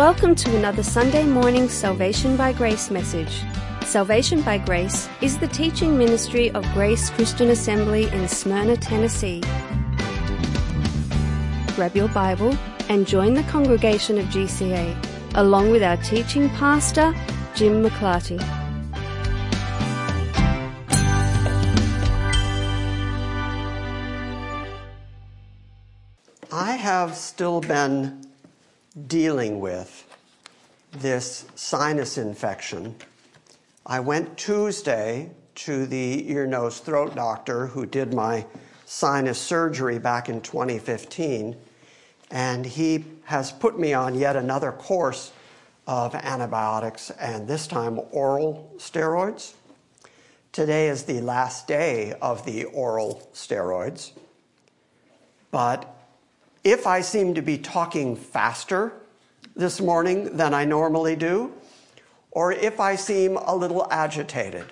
Welcome to another Sunday morning Salvation by Grace message. Salvation by Grace is the teaching ministry of Grace Christian Assembly in Smyrna, Tennessee. Grab your Bible and join the congregation of GCA, along with our teaching pastor, Jim McClarty. I have still been dealing with this sinus infection. I went Tuesday to the ear, nose, throat doctor who did my sinus surgery back in 2015, and he has put me on yet another course of antibiotics, and this time oral steroids. Today is the last day of the oral steroids, but if I seem to be talking faster this morning than I normally do, or if I seem a little agitated,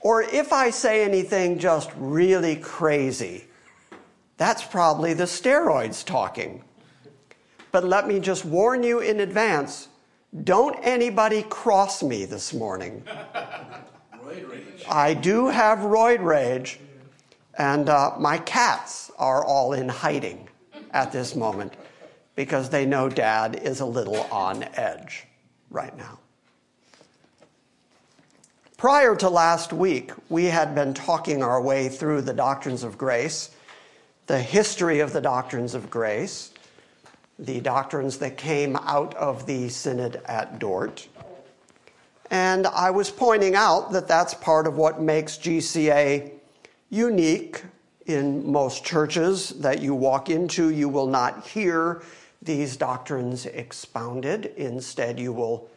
or if I say anything just really crazy, that's probably the steroids talking. But let me just warn you in advance don't anybody cross me this morning. I do have roid rage, and uh, my cats are all in hiding at this moment because they know dad is a little on edge right now. Prior to last week, we had been talking our way through the doctrines of grace, the history of the doctrines of grace, the doctrines that came out of the synod at Dort. And I was pointing out that that's part of what makes GCA unique in most churches that you walk into, you will not hear these doctrines expounded. Instead, you will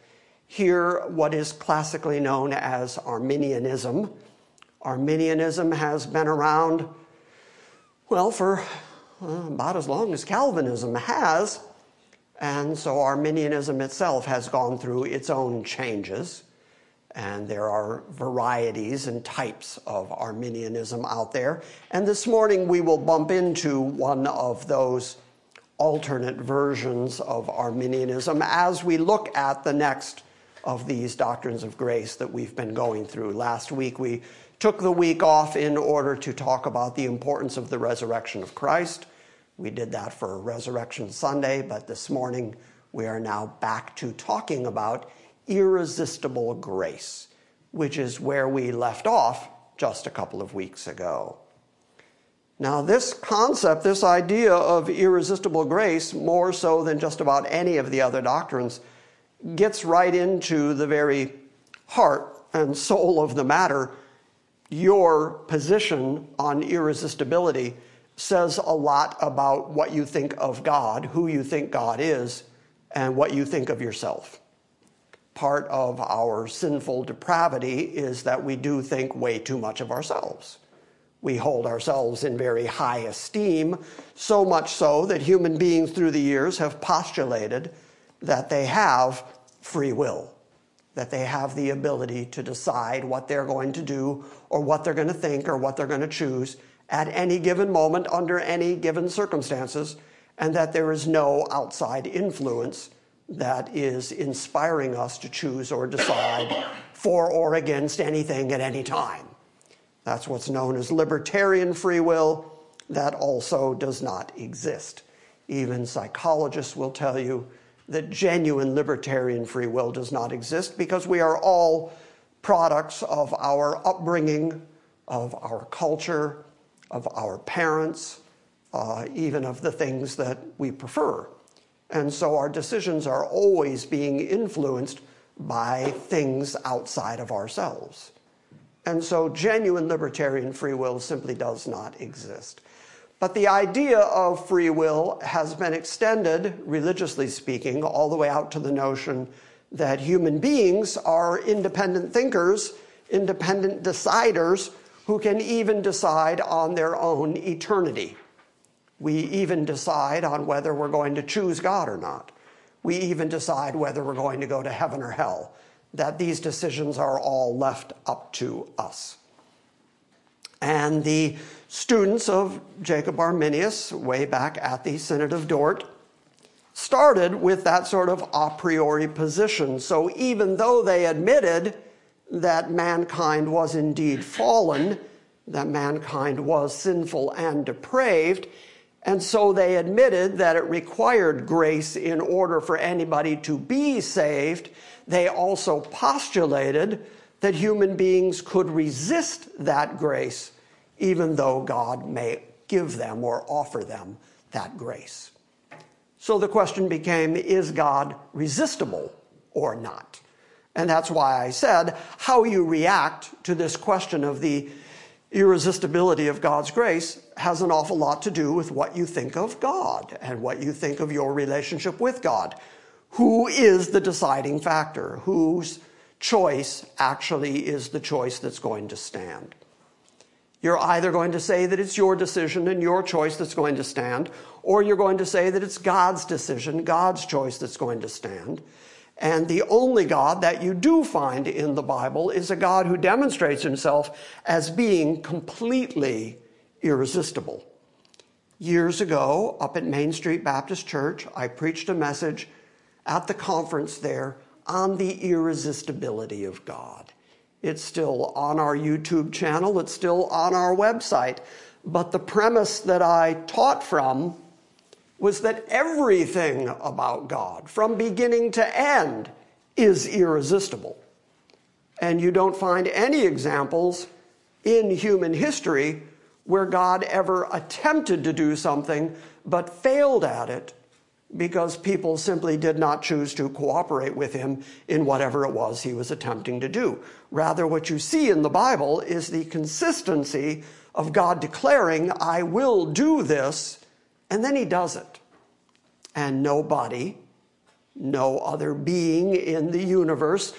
hear what is classically known as Arminianism. Arminianism has been around, well, for uh, about as long as Calvinism has. And so Arminianism itself has gone through its own changes and there are varieties and types of Arminianism out there. And this morning we will bump into one of those alternate versions of Arminianism as we look at the next of these doctrines of grace that we've been going through. Last week we took the week off in order to talk about the importance of the resurrection of Christ. We did that for Resurrection Sunday, but this morning we are now back to talking about irresistible grace, which is where we left off just a couple of weeks ago. Now, this concept, this idea of irresistible grace, more so than just about any of the other doctrines, gets right into the very heart and soul of the matter. Your position on irresistibility says a lot about what you think of God, who you think God is, and what you think of yourself part of our sinful depravity is that we do think way too much of ourselves. We hold ourselves in very high esteem, so much so that human beings through the years have postulated that they have free will, that they have the ability to decide what they're going to do or what they're going to think or what they're going to choose at any given moment under any given circumstances, and that there is no outside influence that is inspiring us to choose or decide for or against anything at any time. That's what's known as libertarian free will. That also does not exist. Even psychologists will tell you that genuine libertarian free will does not exist because we are all products of our upbringing, of our culture, of our parents, uh, even of the things that we prefer. And so our decisions are always being influenced by things outside of ourselves. And so genuine libertarian free will simply does not exist. But the idea of free will has been extended, religiously speaking, all the way out to the notion that human beings are independent thinkers, independent deciders who can even decide on their own eternity. We even decide on whether we're going to choose God or not. We even decide whether we're going to go to heaven or hell. That these decisions are all left up to us. And the students of Jacob Arminius, way back at the Synod of Dort, started with that sort of a priori position. So even though they admitted that mankind was indeed fallen, that mankind was sinful and depraved, and so they admitted that it required grace in order for anybody to be saved. They also postulated that human beings could resist that grace, even though God may give them or offer them that grace. So the question became is God resistible or not? And that's why I said how you react to this question of the irresistibility of God's grace has an awful lot to do with what you think of God and what you think of your relationship with God. Who is the deciding factor? Whose choice actually is the choice that's going to stand? You're either going to say that it's your decision and your choice that's going to stand, or you're going to say that it's God's decision, God's choice that's going to stand. And the only God that you do find in the Bible is a God who demonstrates himself as being completely irresistible. Years ago, up at Main Street Baptist Church, I preached a message at the conference there on the irresistibility of God. It's still on our YouTube channel, it's still on our website. But the premise that I taught from was that everything about God, from beginning to end, is irresistible. And you don't find any examples in human history where God ever attempted to do something but failed at it because people simply did not choose to cooperate with him in whatever it was he was attempting to do. Rather, what you see in the Bible is the consistency of God declaring, I will do this, and then he does it. And nobody, no other being in the universe,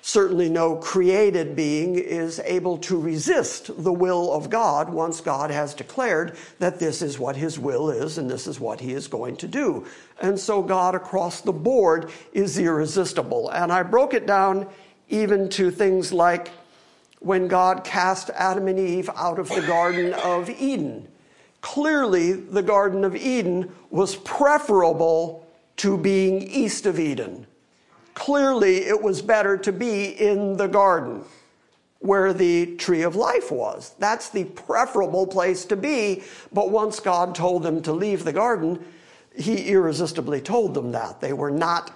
certainly no created being, is able to resist the will of God once God has declared that this is what his will is and this is what he is going to do. And so God across the board is irresistible. And I broke it down even to things like when God cast Adam and Eve out of the Garden of Eden. Clearly, the Garden of Eden was preferable to being east of Eden. Clearly, it was better to be in the garden where the tree of life was. That's the preferable place to be. But once God told them to leave the garden, he irresistibly told them that. They were not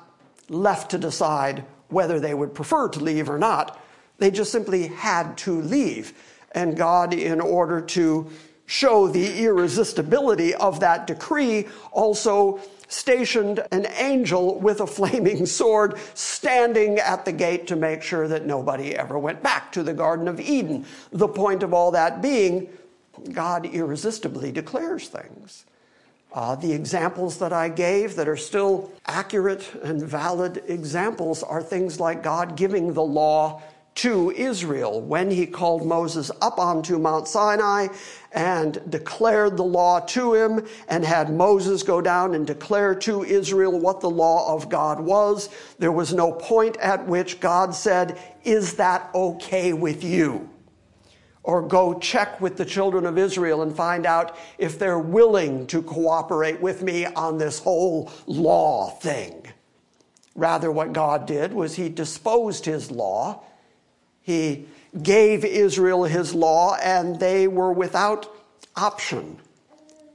left to decide whether they would prefer to leave or not. They just simply had to leave. And God, in order to show the irresistibility of that decree, also stationed an angel with a flaming sword standing at the gate to make sure that nobody ever went back to the Garden of Eden. The point of all that being, God irresistibly declares things. Uh, the examples that I gave that are still accurate and valid examples are things like God giving the law to Israel when he called Moses up onto Mount Sinai and declared the law to him and had Moses go down and declare to Israel what the law of God was. There was no point at which God said, Is that okay with you? Or go check with the children of Israel and find out if they're willing to cooperate with me on this whole law thing. Rather, what God did was he disposed his law he gave Israel his law, and they were without option.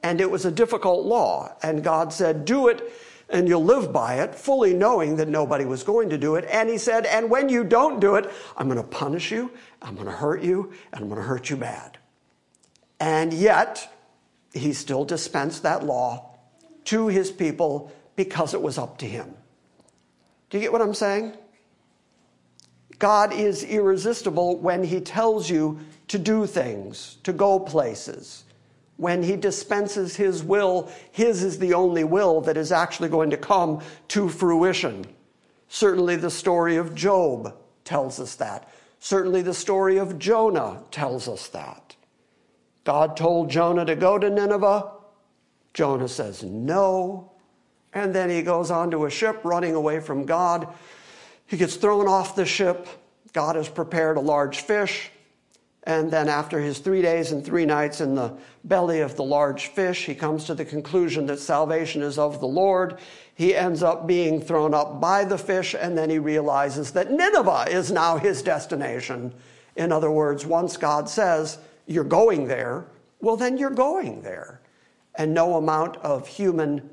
And it was a difficult law. And God said, Do it, and you'll live by it, fully knowing that nobody was going to do it. And He said, And when you don't do it, I'm going to punish you, I'm going to hurt you, and I'm going to hurt you bad. And yet, He still dispensed that law to His people because it was up to Him. Do you get what I'm saying? God is irresistible when He tells you to do things, to go places. When He dispenses His will, His is the only will that is actually going to come to fruition. Certainly, the story of Job tells us that. Certainly, the story of Jonah tells us that. God told Jonah to go to Nineveh. Jonah says no. And then he goes onto a ship running away from God he gets thrown off the ship. God has prepared a large fish. And then, after his three days and three nights in the belly of the large fish, he comes to the conclusion that salvation is of the Lord. He ends up being thrown up by the fish, and then he realizes that Nineveh is now his destination. In other words, once God says, You're going there, well, then you're going there. And no amount of human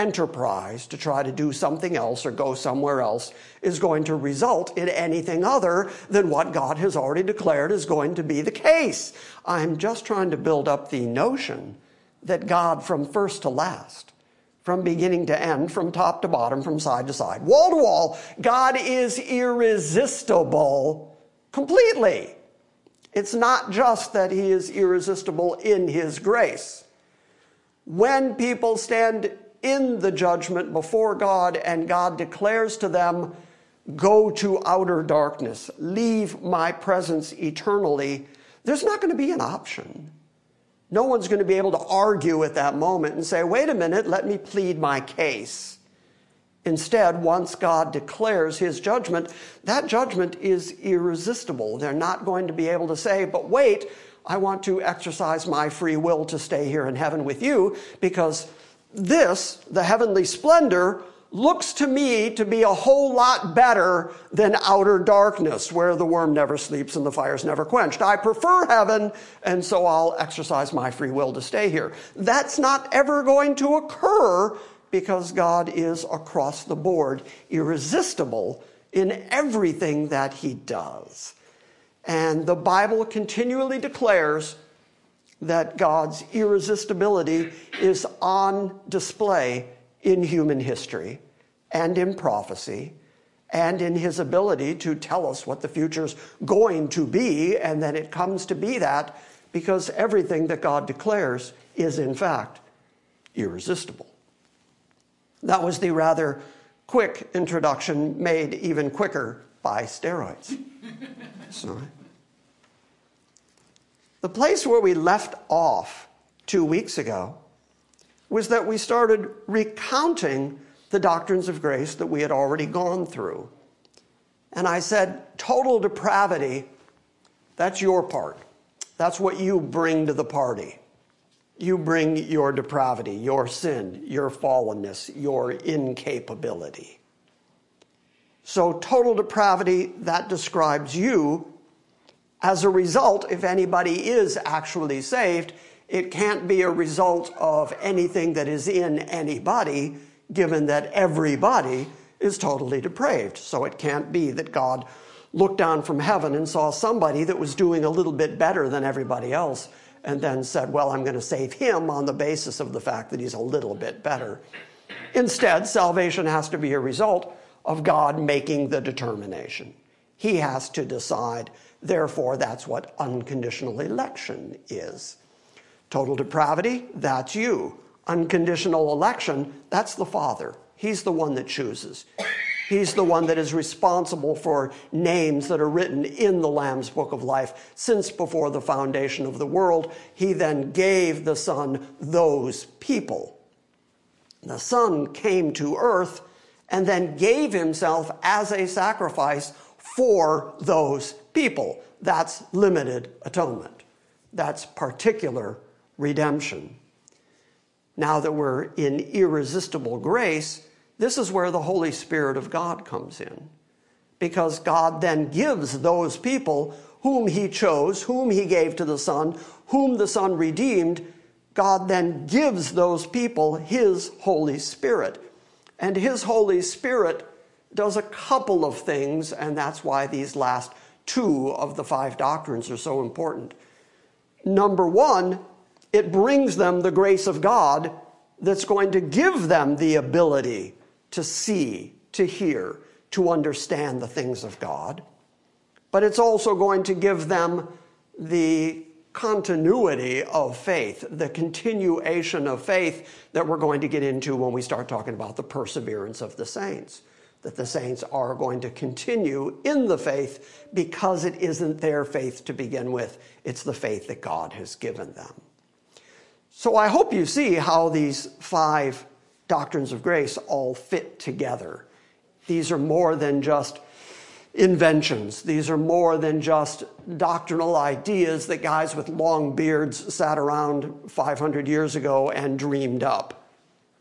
enterprise to try to do something else or go somewhere else is going to result in anything other than what God has already declared is going to be the case. I'm just trying to build up the notion that God, from first to last, from beginning to end, from top to bottom, from side to side, wall to wall, God is irresistible completely. It's not just that he is irresistible in his grace. When people stand in the judgment before God, and God declares to them, Go to outer darkness, leave my presence eternally, there's not going to be an option. No one's going to be able to argue at that moment and say, Wait a minute, let me plead my case. Instead, once God declares his judgment, that judgment is irresistible. They're not going to be able to say, But wait, I want to exercise my free will to stay here in heaven with you because this, the heavenly splendor, looks to me to be a whole lot better than outer darkness where the worm never sleeps and the fire's never quenched. I prefer heaven, and so I'll exercise my free will to stay here. That's not ever going to occur because God is across the board irresistible in everything that he does. And the Bible continually declares that God's irresistibility is on display in human history and in prophecy and in his ability to tell us what the future's going to be, and then it comes to be that because everything that God declares is, in fact, irresistible. That was the rather quick introduction, made even quicker by steroids. Sorry. The place where we left off two weeks ago was that we started recounting the doctrines of grace that we had already gone through. And I said, total depravity, that's your part. That's what you bring to the party. You bring your depravity, your sin, your fallenness, your incapability. So, total depravity, that describes you as a result, if anybody is actually saved, it can't be a result of anything that is in anybody, given that everybody is totally depraved. So it can't be that God looked down from heaven and saw somebody that was doing a little bit better than everybody else and then said, Well, I'm going to save him on the basis of the fact that he's a little bit better. Instead, salvation has to be a result of God making the determination. He has to decide Therefore, that's what unconditional election is. Total depravity, that's you. Unconditional election, that's the Father. He's the one that chooses. He's the one that is responsible for names that are written in the Lamb's Book of Life since before the foundation of the world. He then gave the Son those people. The Son came to earth and then gave himself as a sacrifice for those people. That's limited atonement. That's particular redemption. Now that we're in irresistible grace, this is where the Holy Spirit of God comes in. Because God then gives those people whom He chose, whom He gave to the Son, whom the Son redeemed, God then gives those people His Holy Spirit. And His Holy Spirit does a couple of things, and that's why these last two of the five doctrines are so important. Number one, it brings them the grace of God that's going to give them the ability to see, to hear, to understand the things of God. But it's also going to give them the continuity of faith, the continuation of faith that we're going to get into when we start talking about the perseverance of the saints that the saints are going to continue in the faith because it isn't their faith to begin with, it's the faith that God has given them. So I hope you see how these five doctrines of grace all fit together. These are more than just inventions. These are more than just doctrinal ideas that guys with long beards sat around 500 years ago and dreamed up.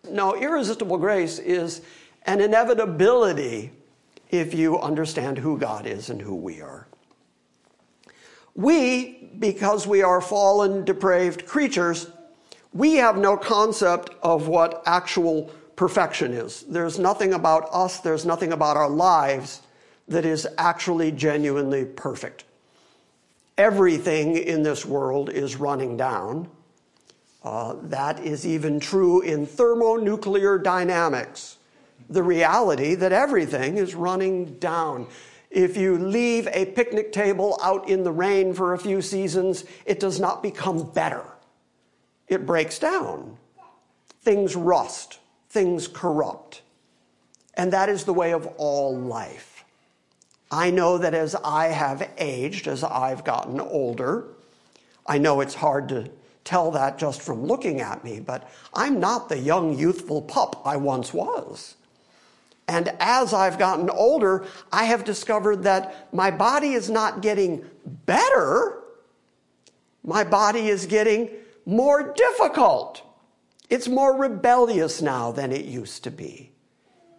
No, irresistible grace is an inevitability if you understand who God is and who we are. We, because we are fallen, depraved creatures, we have no concept of what actual perfection is. There's nothing about us, there's nothing about our lives that is actually genuinely perfect. Everything in this world is running down. Uh, that is even true in thermonuclear dynamics. The reality that everything is running down. If you leave a picnic table out in the rain for a few seasons, it does not become better. It breaks down. Things rust, things corrupt. And that is the way of all life. I know that as I have aged, as I've gotten older, I know it's hard to tell that just from looking at me, but I'm not the young, youthful pup I once was. And as I've gotten older, I have discovered that my body is not getting better. My body is getting more difficult. It's more rebellious now than it used to be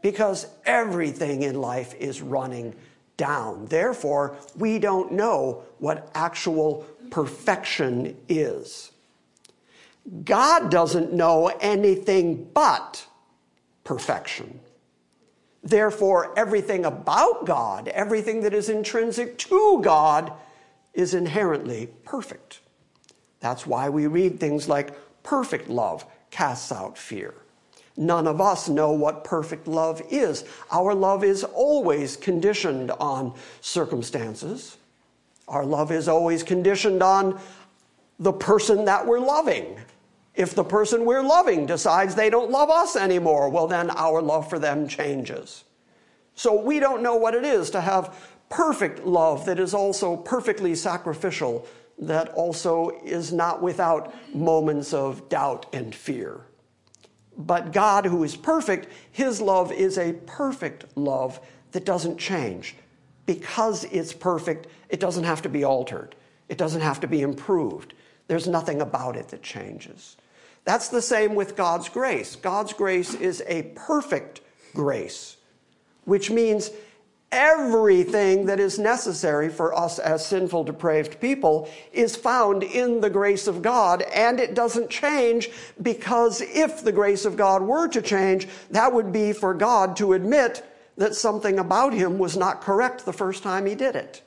because everything in life is running down. Therefore, we don't know what actual perfection is. God doesn't know anything but perfection. Therefore, everything about God, everything that is intrinsic to God, is inherently perfect. That's why we read things like perfect love casts out fear. None of us know what perfect love is. Our love is always conditioned on circumstances. Our love is always conditioned on the person that we're loving. If the person we're loving decides they don't love us anymore, well, then our love for them changes. So we don't know what it is to have perfect love that is also perfectly sacrificial, that also is not without moments of doubt and fear. But God, who is perfect, his love is a perfect love that doesn't change. Because it's perfect, it doesn't have to be altered, it doesn't have to be improved. There's nothing about it that changes. That's the same with God's grace. God's grace is a perfect grace, which means Everything that is necessary for us as sinful, depraved people is found in the grace of God, and it doesn't change because if the grace of God were to change, that would be for God to admit that something about him was not correct the first time he did it.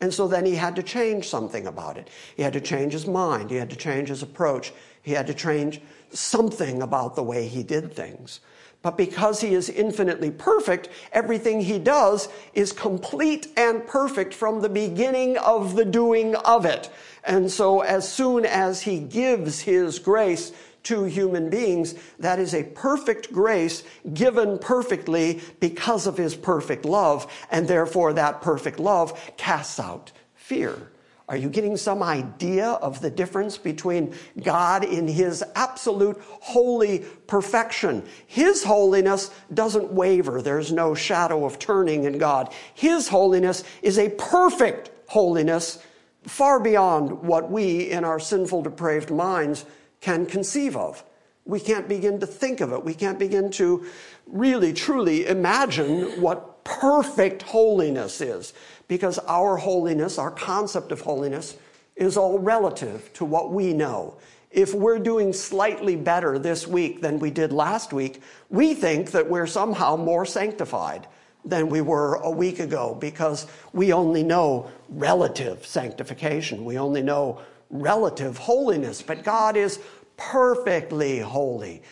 And so then he had to change something about it. He had to change his mind, he had to change his approach, he had to change something about the way he did things. But because he is infinitely perfect, everything he does is complete and perfect from the beginning of the doing of it. And so as soon as he gives his grace to human beings, that is a perfect grace given perfectly because of his perfect love. And therefore that perfect love casts out fear. Are you getting some idea of the difference between God in His absolute holy perfection? His holiness doesn't waver. There's no shadow of turning in God. His holiness is a perfect holiness far beyond what we in our sinful, depraved minds can conceive of. We can't begin to think of it. We can't begin to really, truly imagine what perfect holiness is because our holiness, our concept of holiness, is all relative to what we know. If we're doing slightly better this week than we did last week, we think that we're somehow more sanctified than we were a week ago because we only know relative sanctification. We only know relative holiness. But God is perfectly holy.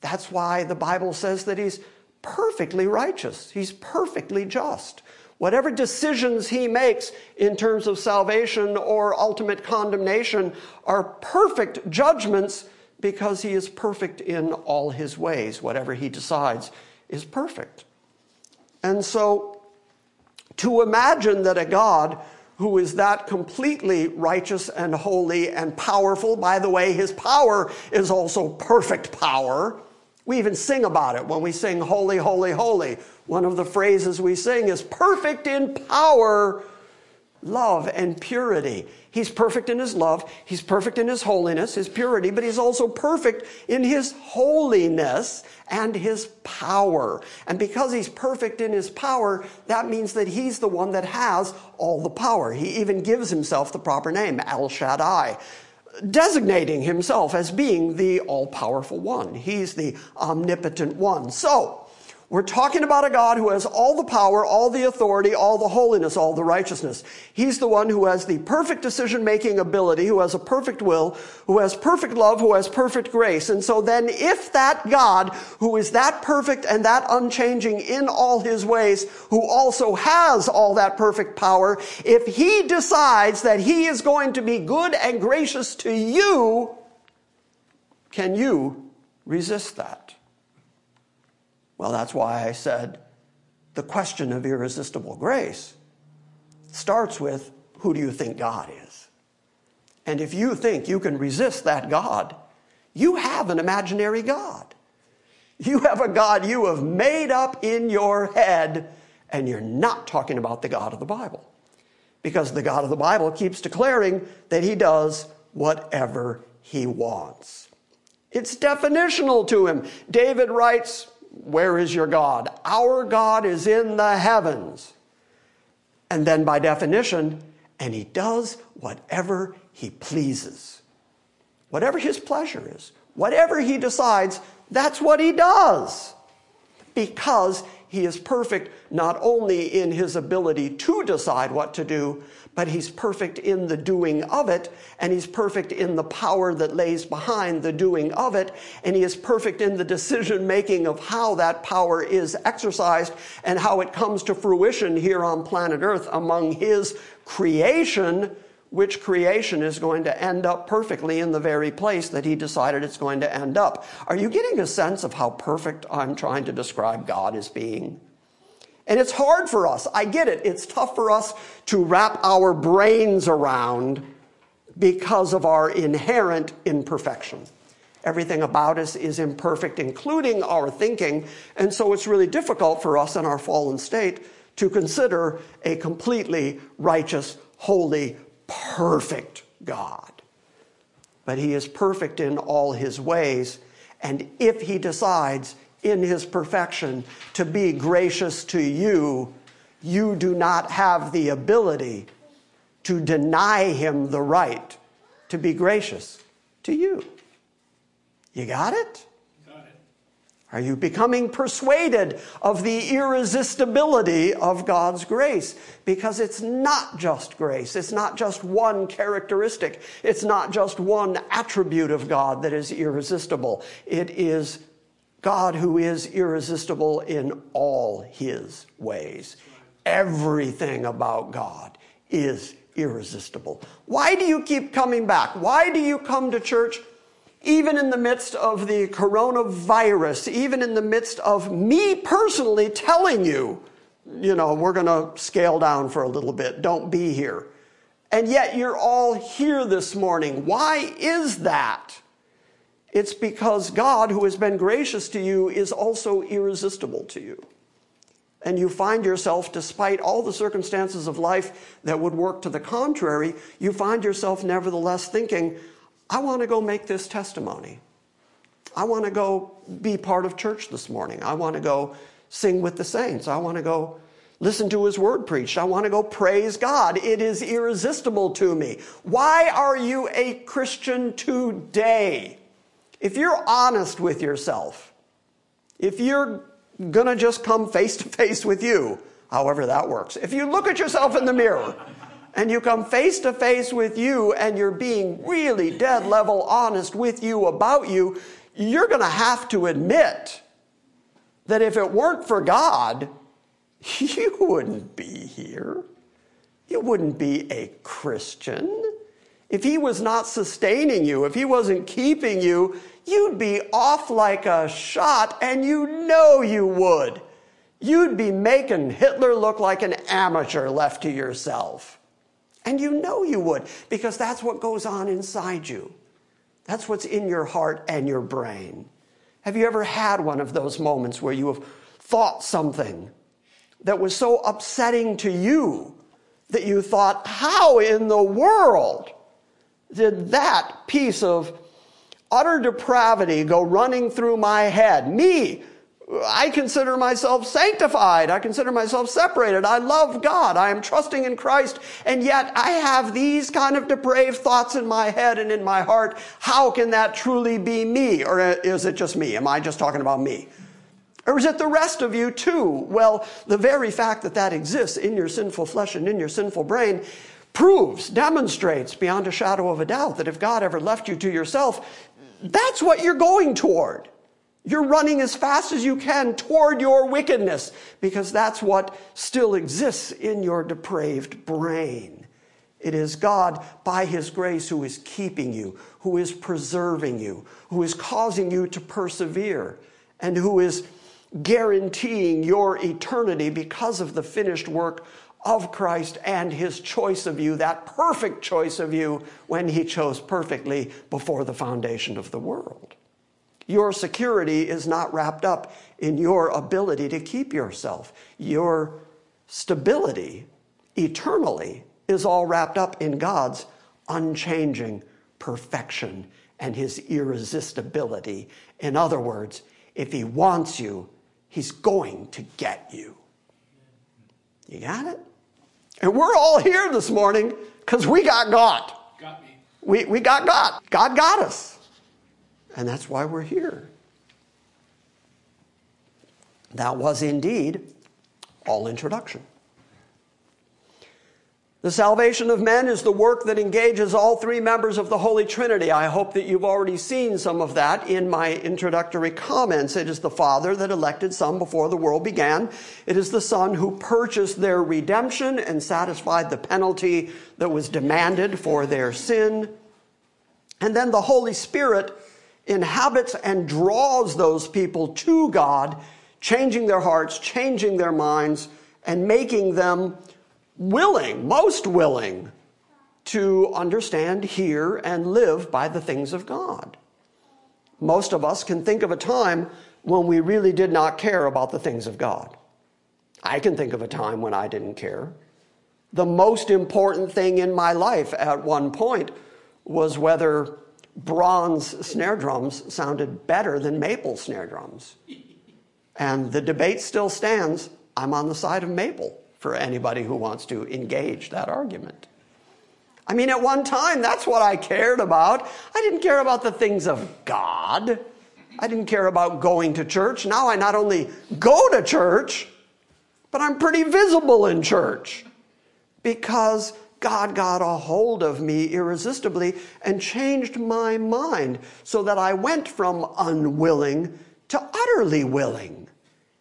That's why the Bible says that He's perfectly righteous, He's perfectly just. Whatever decisions he makes in terms of salvation or ultimate condemnation are perfect judgments because he is perfect in all his ways. Whatever he decides is perfect. And so, to imagine that a God who is that completely righteous and holy and powerful, by the way, his power is also perfect power. We even sing about it when we sing, Holy, Holy, Holy. One of the phrases we sing is perfect in power, love, and purity. He's perfect in his love, he's perfect in his holiness, his purity, but he's also perfect in his holiness and his power. And because he's perfect in his power, that means that he's the one that has all the power. He even gives himself the proper name, El Shaddai designating himself as being the all powerful one. He's the omnipotent one. So, we're talking about a God who has all the power, all the authority, all the holiness, all the righteousness. He's the one who has the perfect decision making ability, who has a perfect will, who has perfect love, who has perfect grace. And so then if that God, who is that perfect and that unchanging in all his ways, who also has all that perfect power, if he decides that he is going to be good and gracious to you, can you resist that? Well, that's why I said the question of irresistible grace starts with who do you think God is? And if you think you can resist that God, you have an imaginary God. You have a God you have made up in your head, and you're not talking about the God of the Bible. Because the God of the Bible keeps declaring that he does whatever he wants. It's definitional to him. David writes, where is your God? Our God is in the heavens. And then by definition, and he does whatever he pleases. Whatever his pleasure is, whatever he decides, that's what he does. Because he is perfect not only in his ability to decide what to do, but he's perfect in the doing of it, and he's perfect in the power that lays behind the doing of it, and he is perfect in the decision making of how that power is exercised and how it comes to fruition here on planet Earth among his creation, which creation is going to end up perfectly in the very place that he decided it's going to end up. Are you getting a sense of how perfect I'm trying to describe God as being? And it's hard for us. I get it. It's tough for us to wrap our brains around because of our inherent imperfection. Everything about us is imperfect, including our thinking. And so it's really difficult for us in our fallen state to consider a completely righteous, holy, perfect God. But he is perfect in all his ways. And if he decides in his perfection to be gracious to you, you do not have the ability to deny him the right to be gracious to you. You got it? Are you becoming persuaded of the irresistibility of God's grace? Because it's not just grace. It's not just one characteristic. It's not just one attribute of God that is irresistible. It is God who is irresistible in all his ways. Everything about God is irresistible. Why do you keep coming back? Why do you come to church even in the midst of the coronavirus, even in the midst of me personally telling you, you know, we're going to scale down for a little bit, don't be here. And yet you're all here this morning. Why is that? It's because God, who has been gracious to you, is also irresistible to you. And you find yourself, despite all the circumstances of life that would work to the contrary, you find yourself nevertheless thinking, I want to go make this testimony. I want to go be part of church this morning. I want to go sing with the saints. I want to go listen to his word preached. I want to go praise God. It is irresistible to me. Why are you a Christian today? If you're honest with yourself, if you're going to just come face to face with you, however that works, if you look at yourself in the mirror and you come face to face with you and you're being really dead level honest with you about you, you're going to have to admit that if it weren't for God, you wouldn't be here. You wouldn't be a Christian. If he was not sustaining you, if he wasn't keeping you, you'd be off like a shot, and you know you would. You'd be making Hitler look like an amateur left to yourself. And you know you would, because that's what goes on inside you. That's what's in your heart and your brain. Have you ever had one of those moments where you have thought something that was so upsetting to you that you thought, how in the world did that piece of utter depravity go running through my head? Me, I consider myself sanctified. I consider myself separated. I love God. I am trusting in Christ. And yet I have these kind of depraved thoughts in my head and in my heart. How can that truly be me? Or is it just me? Am I just talking about me? Or is it the rest of you too? Well, the very fact that that exists in your sinful flesh and in your sinful brain proves, demonstrates beyond a shadow of a doubt that if God ever left you to yourself, that's what you're going toward. You're running as fast as you can toward your wickedness because that's what still exists in your depraved brain. It is God, by His grace, who is keeping you, who is preserving you, who is causing you to persevere, and who is guaranteeing your eternity because of the finished work of Christ and His choice of you, that perfect choice of you when He chose perfectly before the foundation of the world. Your security is not wrapped up in your ability to keep yourself. Your stability eternally is all wrapped up in God's unchanging perfection and his irresistibility. In other words, if he wants you, he's going to get you. You got it? And we're all here this morning because we got God. Got me. We, we got God. God got us. And that's why we're here. That was indeed all introduction. The salvation of men is the work that engages all three members of the Holy Trinity. I hope that you've already seen some of that in my introductory comments. It is the Father that elected some before the world began. It is the Son who purchased their redemption and satisfied the penalty that was demanded for their sin. And then the Holy Spirit inhabits and draws those people to God, changing their hearts, changing their minds, and making them willing, most willing, to understand, hear, and live by the things of God. Most of us can think of a time when we really did not care about the things of God. I can think of a time when I didn't care. The most important thing in my life at one point was whether bronze snare drums sounded better than maple snare drums. And the debate still stands. I'm on the side of maple for anybody who wants to engage that argument. I mean, at one time, that's what I cared about. I didn't care about the things of God. I didn't care about going to church. Now I not only go to church, but I'm pretty visible in church because God got a hold of me irresistibly and changed my mind so that I went from unwilling to utterly willing.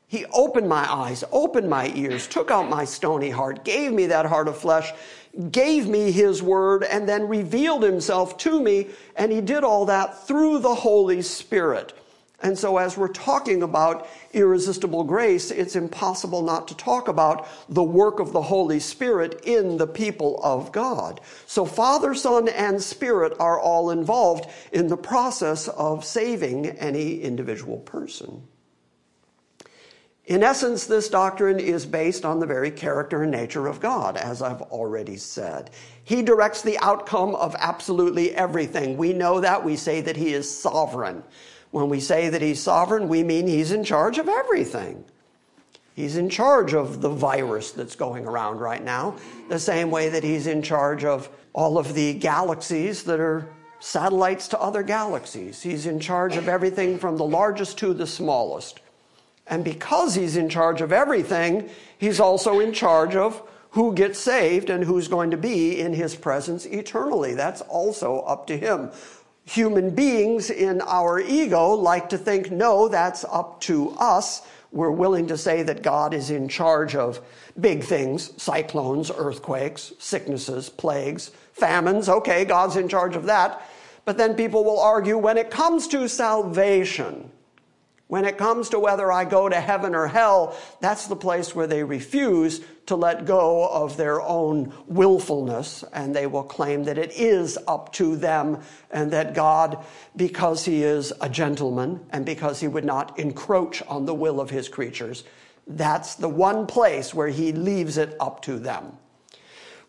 He opened my eyes, opened my ears, took out my stony heart, gave me that heart of flesh, gave me his word, and then revealed himself to me. And he did all that through the Holy Spirit. And so, as we're talking about irresistible grace, it's impossible not to talk about the work of the Holy Spirit in the people of God. So, Father, Son, and Spirit are all involved in the process of saving any individual person. In essence, this doctrine is based on the very character and nature of God, as I've already said. He directs the outcome of absolutely everything. We know that. We say that He is sovereign. When we say that he's sovereign, we mean he's in charge of everything. He's in charge of the virus that's going around right now, the same way that he's in charge of all of the galaxies that are satellites to other galaxies. He's in charge of everything from the largest to the smallest. And because he's in charge of everything, he's also in charge of who gets saved and who's going to be in his presence eternally. That's also up to him human beings in our ego like to think, no, that's up to us. We're willing to say that God is in charge of big things cyclones, earthquakes, sicknesses, plagues, famines. Okay, God's in charge of that. But then people will argue when it comes to salvation, when it comes to whether I go to heaven or hell, that's the place where they refuse to let go of their own willfulness and they will claim that it is up to them and that God, because he is a gentleman and because he would not encroach on the will of his creatures, That's the one place where he leaves it up to them.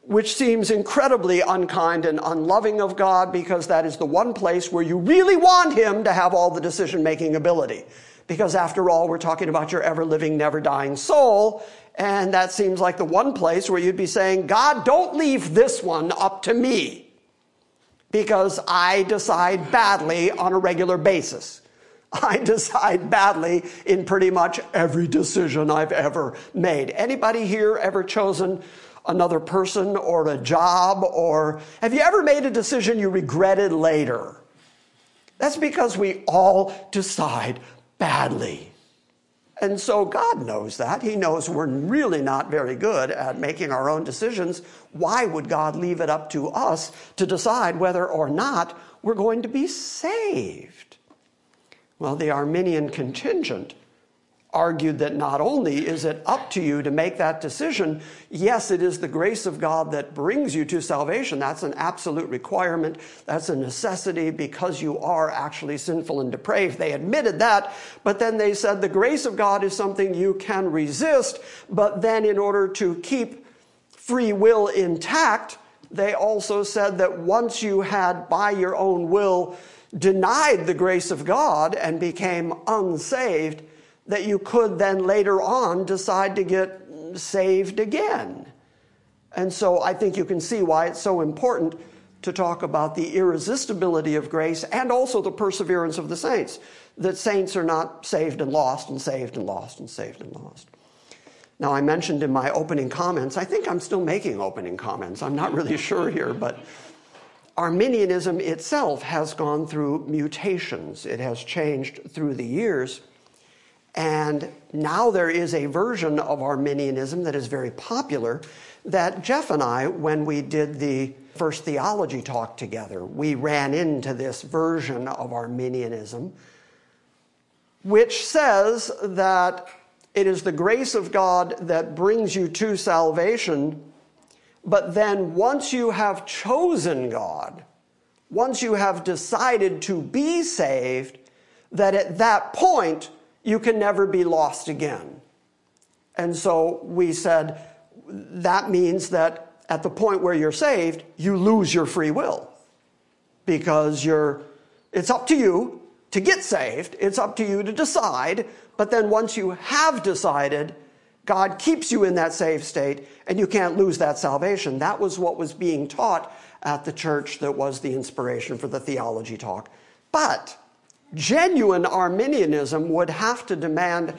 Which seems incredibly unkind and unloving of God because that is the one place where you really want him to have all the decision making ability. Because after all, we're talking about your ever living, never dying soul. And that seems like the one place where you'd be saying, God, don't leave this one up to me because I decide badly on a regular basis. I decide badly in pretty much every decision I've ever made. Anybody here ever chosen another person or a job or have you ever made a decision you regretted later? That's because we all decide badly. And so God knows that. He knows we're really not very good at making our own decisions. Why would God leave it up to us to decide whether or not we're going to be saved? Well, the Arminian contingent argued that not only is it up to you to make that decision, yes, it is the grace of God that brings you to salvation. That's an absolute requirement. That's a necessity because you are actually sinful and depraved. They admitted that, but then they said the grace of God is something you can resist, but then in order to keep free will intact, they also said that once you had by your own will denied the grace of God and became unsaved, that you could then later on decide to get saved again. And so I think you can see why it's so important to talk about the irresistibility of grace and also the perseverance of the saints. That saints are not saved and lost and saved and lost and saved and lost. Now, I mentioned in my opening comments, I think I'm still making opening comments. I'm not really sure here, but Arminianism itself has gone through mutations. It has changed through the years. And now there is a version of Arminianism that is very popular that Jeff and I, when we did the first theology talk together, we ran into this version of Arminianism, which says that it is the grace of God that brings you to salvation, but then once you have chosen God, once you have decided to be saved, that at that point, you can never be lost again. And so we said that means that at the point where you're saved, you lose your free will because you're, it's up to you to get saved. It's up to you to decide. But then once you have decided, God keeps you in that saved state and you can't lose that salvation. That was what was being taught at the church that was the inspiration for the theology talk. But Genuine Arminianism would have to demand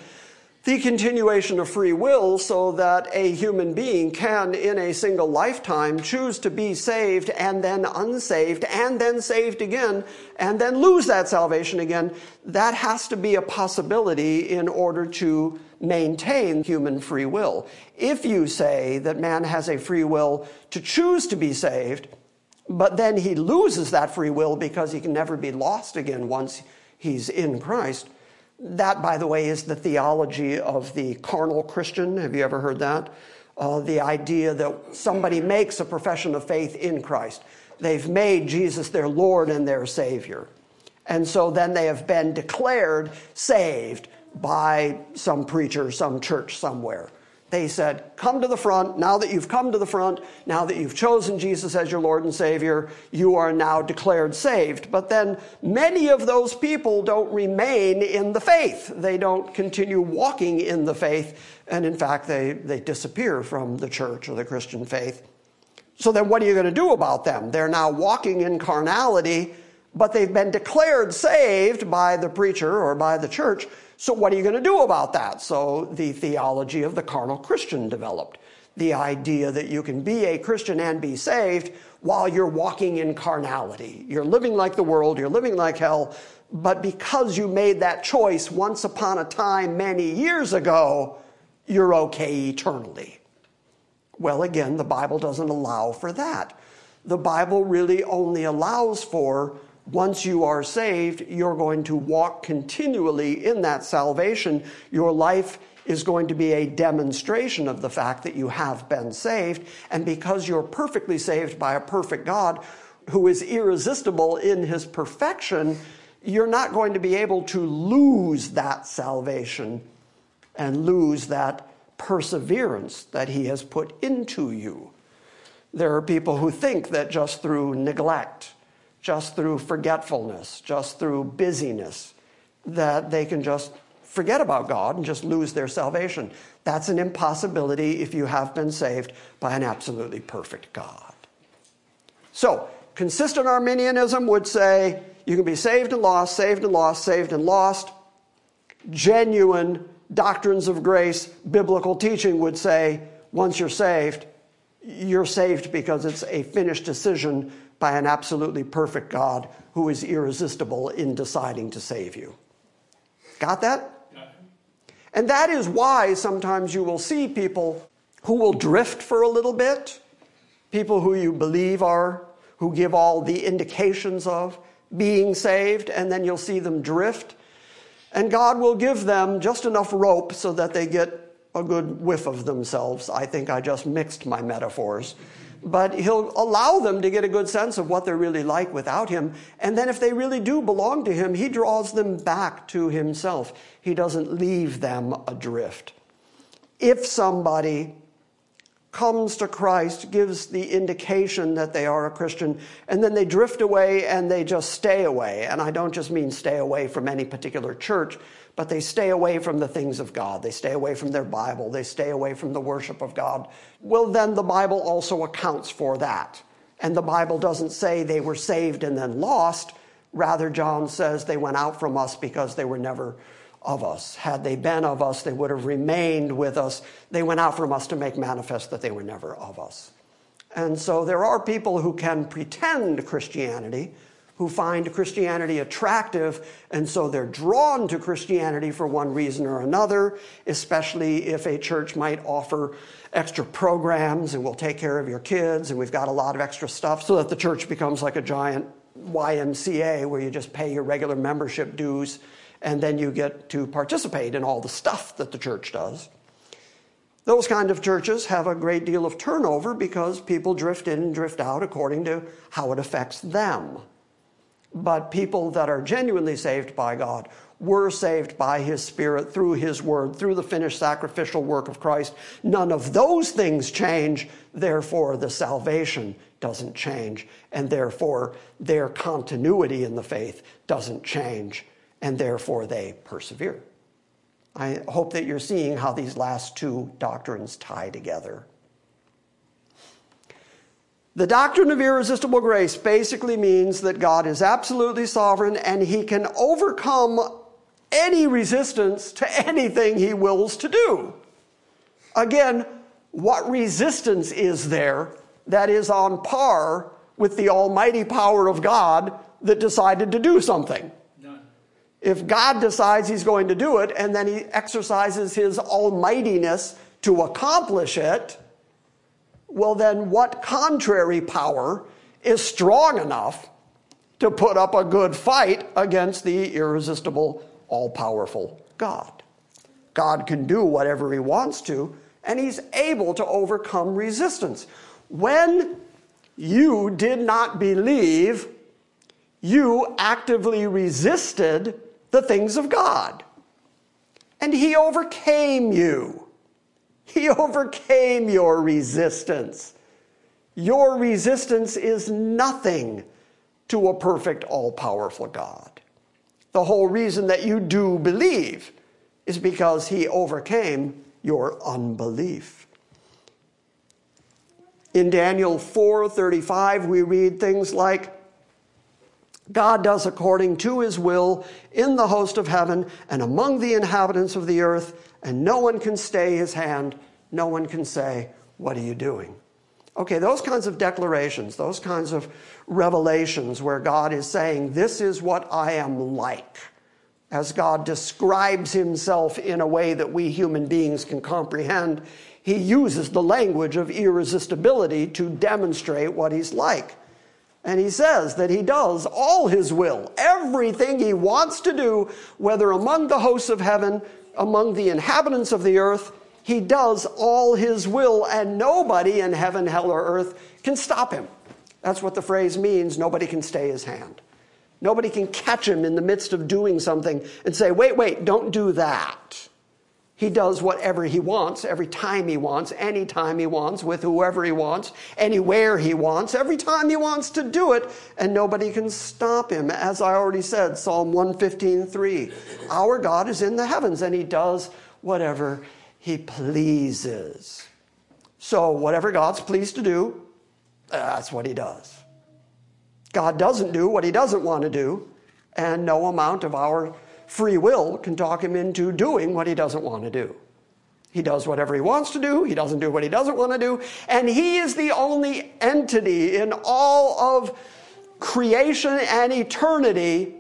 the continuation of free will so that a human being can, in a single lifetime, choose to be saved and then unsaved and then saved again and then lose that salvation again. That has to be a possibility in order to maintain human free will. If you say that man has a free will to choose to be saved, but then he loses that free will because he can never be lost again once he's in Christ. That, by the way, is the theology of the carnal Christian. Have you ever heard that? Uh, the idea that somebody makes a profession of faith in Christ. They've made Jesus their Lord and their Savior. And so then they have been declared saved by some preacher, some church somewhere. They said, Come to the front. Now that you've come to the front, now that you've chosen Jesus as your Lord and Savior, you are now declared saved. But then many of those people don't remain in the faith. They don't continue walking in the faith. And in fact, they, they disappear from the church or the Christian faith. So then what are you going to do about them? They're now walking in carnality, but they've been declared saved by the preacher or by the church. So, what are you going to do about that? So, the theology of the carnal Christian developed. The idea that you can be a Christian and be saved while you're walking in carnality. You're living like the world, you're living like hell, but because you made that choice once upon a time many years ago, you're okay eternally. Well, again, the Bible doesn't allow for that. The Bible really only allows for once you are saved, you're going to walk continually in that salvation. Your life is going to be a demonstration of the fact that you have been saved. And because you're perfectly saved by a perfect God who is irresistible in his perfection, you're not going to be able to lose that salvation and lose that perseverance that He has put into you. There are people who think that just through neglect, just through forgetfulness, just through busyness, that they can just forget about God and just lose their salvation. That's an impossibility if you have been saved by an absolutely perfect God. So, consistent Arminianism would say you can be saved and lost, saved and lost, saved and lost. Genuine doctrines of grace, biblical teaching would say once you're saved, you're saved because it's a finished decision by an absolutely perfect God who is irresistible in deciding to save you. Got that? And that is why sometimes you will see people who will drift for a little bit, people who you believe are, who give all the indications of being saved, and then you'll see them drift. And God will give them just enough rope so that they get a good whiff of themselves. I think I just mixed my metaphors. But he'll allow them to get a good sense of what they're really like without him. And then if they really do belong to him, he draws them back to himself. He doesn't leave them adrift. If somebody comes to Christ, gives the indication that they are a Christian, and then they drift away and they just stay away. And I don't just mean stay away from any particular church, but they stay away from the things of God. They stay away from their Bible. They stay away from the worship of God. Well, then the Bible also accounts for that. And the Bible doesn't say they were saved and then lost. Rather, John says they went out from us because they were never of us. Had they been of us, they would have remained with us. They went out from us to make manifest that they were never of us. And so there are people who can pretend Christianity, who find Christianity attractive, and so they're drawn to Christianity for one reason or another, especially if a church might offer extra programs and we'll take care of your kids and we've got a lot of extra stuff so that the church becomes like a giant YMCA where you just pay your regular membership dues and then you get to participate in all the stuff that the church does. Those kind of churches have a great deal of turnover because people drift in and drift out according to how it affects them. But people that are genuinely saved by God were saved by His Spirit through His Word, through the finished sacrificial work of Christ. None of those things change, therefore, the salvation doesn't change, and therefore, their continuity in the faith doesn't change and therefore they persevere. I hope that you're seeing how these last two doctrines tie together. The doctrine of irresistible grace basically means that God is absolutely sovereign and he can overcome any resistance to anything he wills to do. Again, what resistance is there that is on par with the almighty power of God that decided to do something? If God decides he's going to do it and then he exercises his almightiness to accomplish it, well, then what contrary power is strong enough to put up a good fight against the irresistible, all powerful God? God can do whatever he wants to, and he's able to overcome resistance. When you did not believe, you actively resisted the things of God. And he overcame you. He overcame your resistance. Your resistance is nothing to a perfect, all powerful God. The whole reason that you do believe is because he overcame your unbelief. In Daniel 4:35 we read things like God does according to his will in the host of heaven and among the inhabitants of the earth, and no one can stay his hand. No one can say, What are you doing? Okay, those kinds of declarations, those kinds of revelations where God is saying, This is what I am like, as God describes himself in a way that we human beings can comprehend, he uses the language of irresistibility to demonstrate what he's like. And he says that he does all his will, everything he wants to do, whether among the hosts of heaven, among the inhabitants of the earth, he does all his will, and nobody in heaven, hell, or earth can stop him. That's what the phrase means nobody can stay his hand. Nobody can catch him in the midst of doing something and say, wait, wait, don't do that. He does whatever he wants, every time he wants, anytime he wants, with whoever he wants, anywhere he wants, every time he wants to do it, and nobody can stop him. As I already said, Psalm 115:3. Our God is in the heavens and he does whatever he pleases. So, whatever God's pleased to do, that's what he does. God doesn't do what he doesn't want to do, and no amount of our free will can talk him into doing what he doesn't want to do. He does whatever he wants to do, he doesn't do what he doesn't want to do, and he is the only entity in all of creation and eternity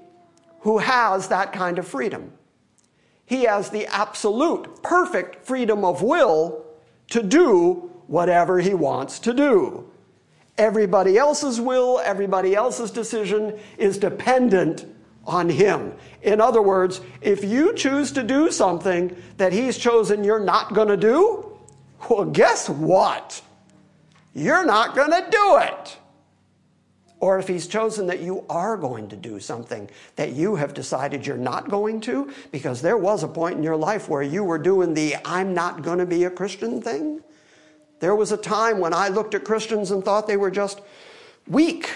who has that kind of freedom. He has the absolute, perfect freedom of will to do whatever he wants to do. Everybody else's will, everybody else's decision is dependent on Him. In other words, if you choose to do something that He's chosen you're not going to do, well, guess what? You're not going to do it. Or if He's chosen that you are going to do something that you have decided you're not going to, because there was a point in your life where you were doing the I'm not going to be a Christian thing. There was a time when I looked at Christians and thought they were just weak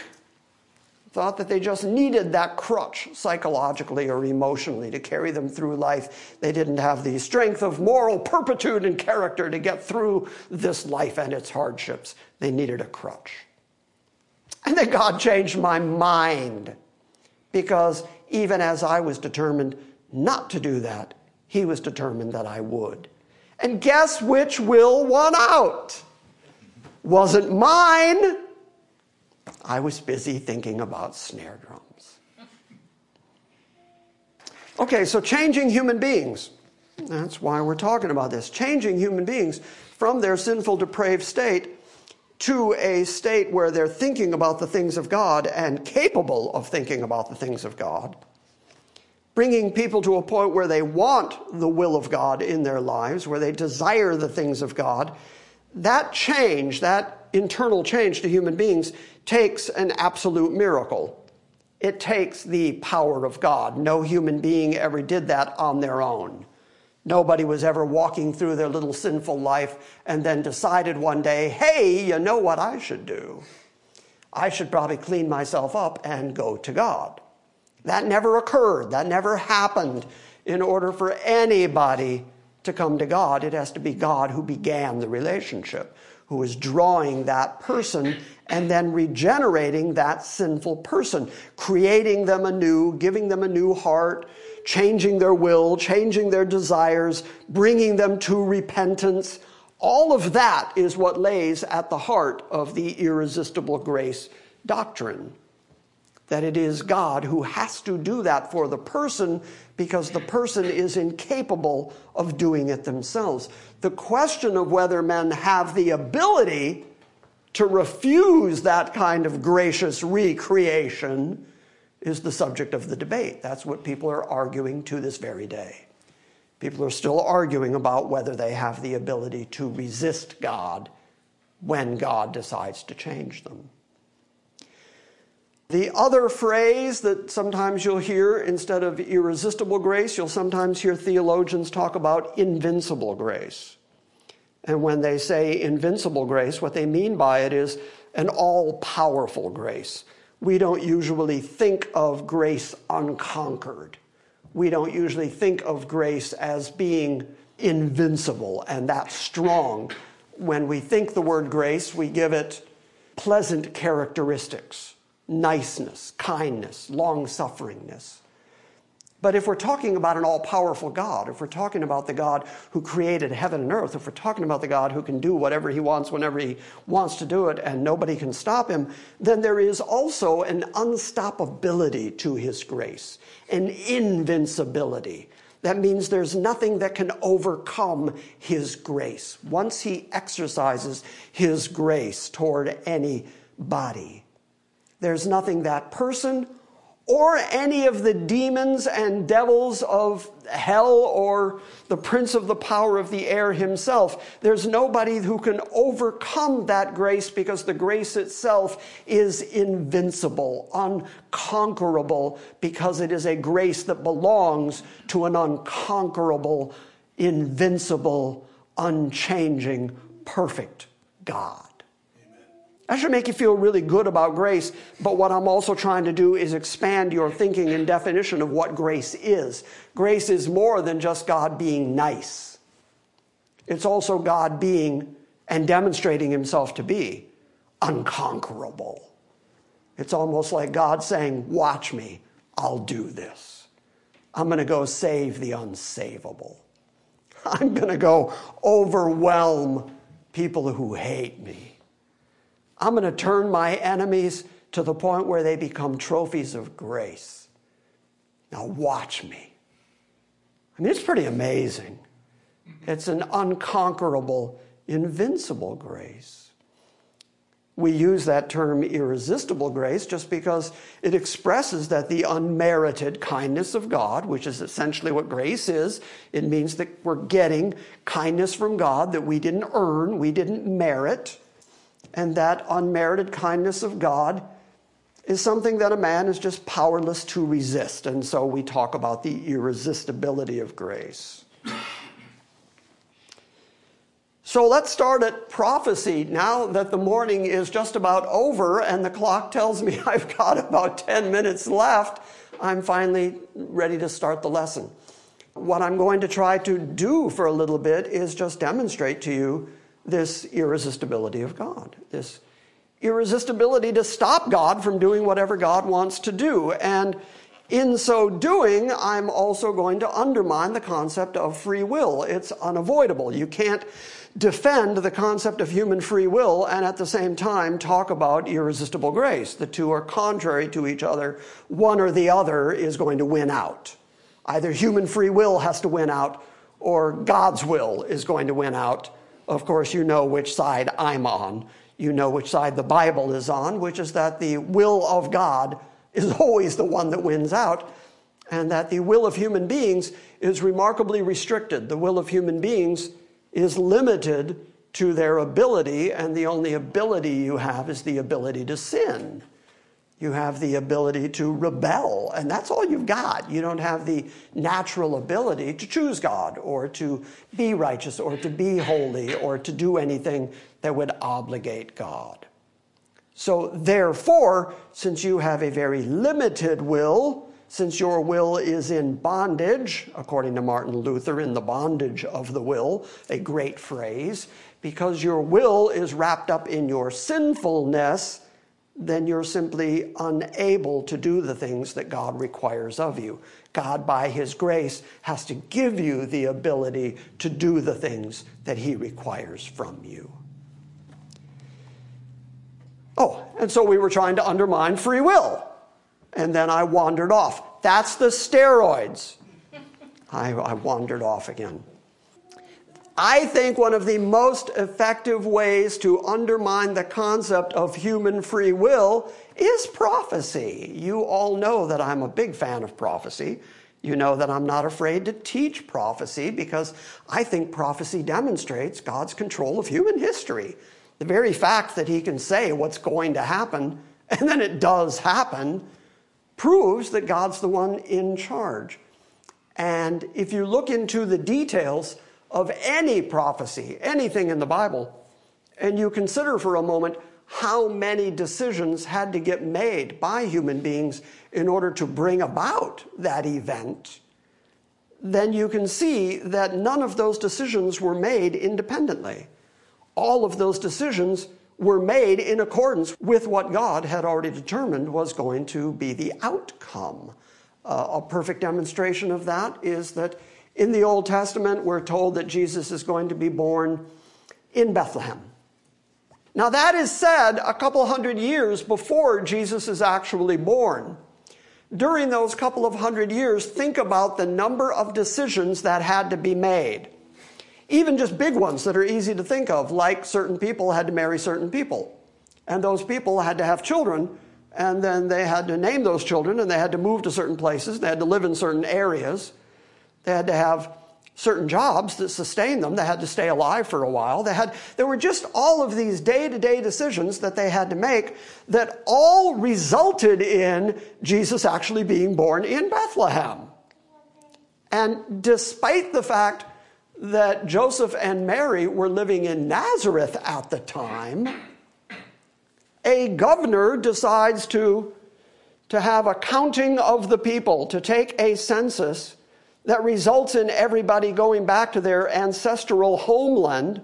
thought that they just needed that crutch psychologically or emotionally to carry them through life. They didn't have the strength of moral purpitude and character to get through this life and its hardships. They needed a crutch. And then God changed my mind because even as I was determined not to do that, He was determined that I would. And guess which will won out? Wasn't mine. I was busy thinking about snare drums. Okay, so changing human beings. That's why we're talking about this. Changing human beings from their sinful, depraved state to a state where they're thinking about the things of God and capable of thinking about the things of God. Bringing people to a point where they want the will of God in their lives, where they desire the things of God. That change, that internal change to human beings, takes an absolute miracle. It takes the power of God. No human being ever did that on their own. Nobody was ever walking through their little sinful life and then decided one day, hey, you know what I should do? I should probably clean myself up and go to God. That never occurred. That never happened. In order for anybody to come to God, it has to be God who began the relationship, who is drawing that person and then regenerating that sinful person, creating them anew, giving them a new heart, changing their will, changing their desires, bringing them to repentance. All of that is what lays at the heart of the irresistible grace doctrine. That it is God who has to do that for the person because the person is incapable of doing it themselves. The question of whether men have the ability to refuse that kind of gracious recreation is the subject of the debate. That's what people are arguing to this very day. People are still arguing about whether they have the ability to resist God when God decides to change them. The other phrase that sometimes you'll hear instead of irresistible grace, you'll sometimes hear theologians talk about invincible grace. And when they say invincible grace, what they mean by it is an all powerful grace. We don't usually think of grace unconquered. We don't usually think of grace as being invincible and that strong. When we think the word grace, we give it pleasant characteristics niceness, kindness, long sufferingness. But if we're talking about an all powerful God, if we're talking about the God who created heaven and earth, if we're talking about the God who can do whatever he wants whenever he wants to do it and nobody can stop him, then there is also an unstoppability to his grace, an invincibility. That means there's nothing that can overcome his grace once he exercises his grace toward anybody. There's nothing that person or any of the demons and devils of hell or the prince of the power of the air himself. There's nobody who can overcome that grace because the grace itself is invincible, unconquerable, because it is a grace that belongs to an unconquerable invincible, unchanging, perfect God. That should make you feel really good about grace, but what I'm also trying to do is expand your thinking and definition of what grace is. Grace is more than just God being nice, it's also God being and demonstrating himself to be unconquerable. It's almost like God saying, Watch me, I'll do this. I'm going to go save the unsavable. I'm going to go overwhelm people who hate me. I'm going to turn my enemies to the point where they become trophies of grace. Now, watch me. I mean, it's pretty amazing. It's an unconquerable, invincible grace. We use that term irresistible grace just because it expresses that the unmerited kindness of God, which is essentially what grace is, it means that we're getting kindness from God that we didn't earn, we didn't merit and that unmerited kindness of God is something that a man is just powerless to resist. And so we talk about the irresistibility of grace. So let's start at prophecy. Now that the morning is just about over and the clock tells me I've got about 10 minutes left, I'm finally ready to start the lesson. What I'm going to try to do for a little bit is just demonstrate to you this irresistibility of God, this irresistibility to stop God from doing whatever God wants to do. And in so doing, I'm also going to undermine the concept of free will. It's unavoidable. You can't defend the concept of human free will and at the same time talk about irresistible grace. The two are contrary to each other. One or the other is going to win out. Either human free will has to win out or God's will is going to win out of course, you know which side I'm on. You know which side the Bible is on, which is that the will of God is always the one that wins out, and that the will of human beings is remarkably restricted. The will of human beings is limited to their ability, and the only ability you have is the ability to sin. You have the ability to rebel, and that's all you've got. You don't have the natural ability to choose God or to be righteous or to be holy or to do anything that would obligate God. So, therefore, since you have a very limited will, since your will is in bondage, according to Martin Luther, in the bondage of the will, a great phrase, because your will is wrapped up in your sinfulness then you're simply unable to do the things that God requires of you. God, by His grace, has to give you the ability to do the things that He requires from you. Oh, and so we were trying to undermine free will. And then I wandered off. That's the steroids. I, I wandered off again. I think one of the most effective ways to undermine the concept of human free will is prophecy. You all know that I'm a big fan of prophecy. You know that I'm not afraid to teach prophecy because I think prophecy demonstrates God's control of human history. The very fact that He can say what's going to happen and then it does happen proves that God's the one in charge. And if you look into the details, of any prophecy, anything in the Bible, and you consider for a moment how many decisions had to get made by human beings in order to bring about that event, then you can see that none of those decisions were made independently. All of those decisions were made in accordance with what God had already determined was going to be the outcome. Uh, a perfect demonstration of that is that in the Old Testament, we're told that Jesus is going to be born in Bethlehem. Now, that is said a couple hundred years before Jesus is actually born. During those couple of hundred years, think about the number of decisions that had to be made. Even just big ones that are easy to think of, like certain people had to marry certain people. And those people had to have children, and then they had to name those children, and they had to move to certain places, they had to live in certain areas. They had to have certain jobs that sustained them. They had to stay alive for a while. They had, there were just all of these day to day decisions that they had to make that all resulted in Jesus actually being born in Bethlehem. And despite the fact that Joseph and Mary were living in Nazareth at the time, a governor decides to, to have a counting of the people, to take a census that results in everybody going back to their ancestral homeland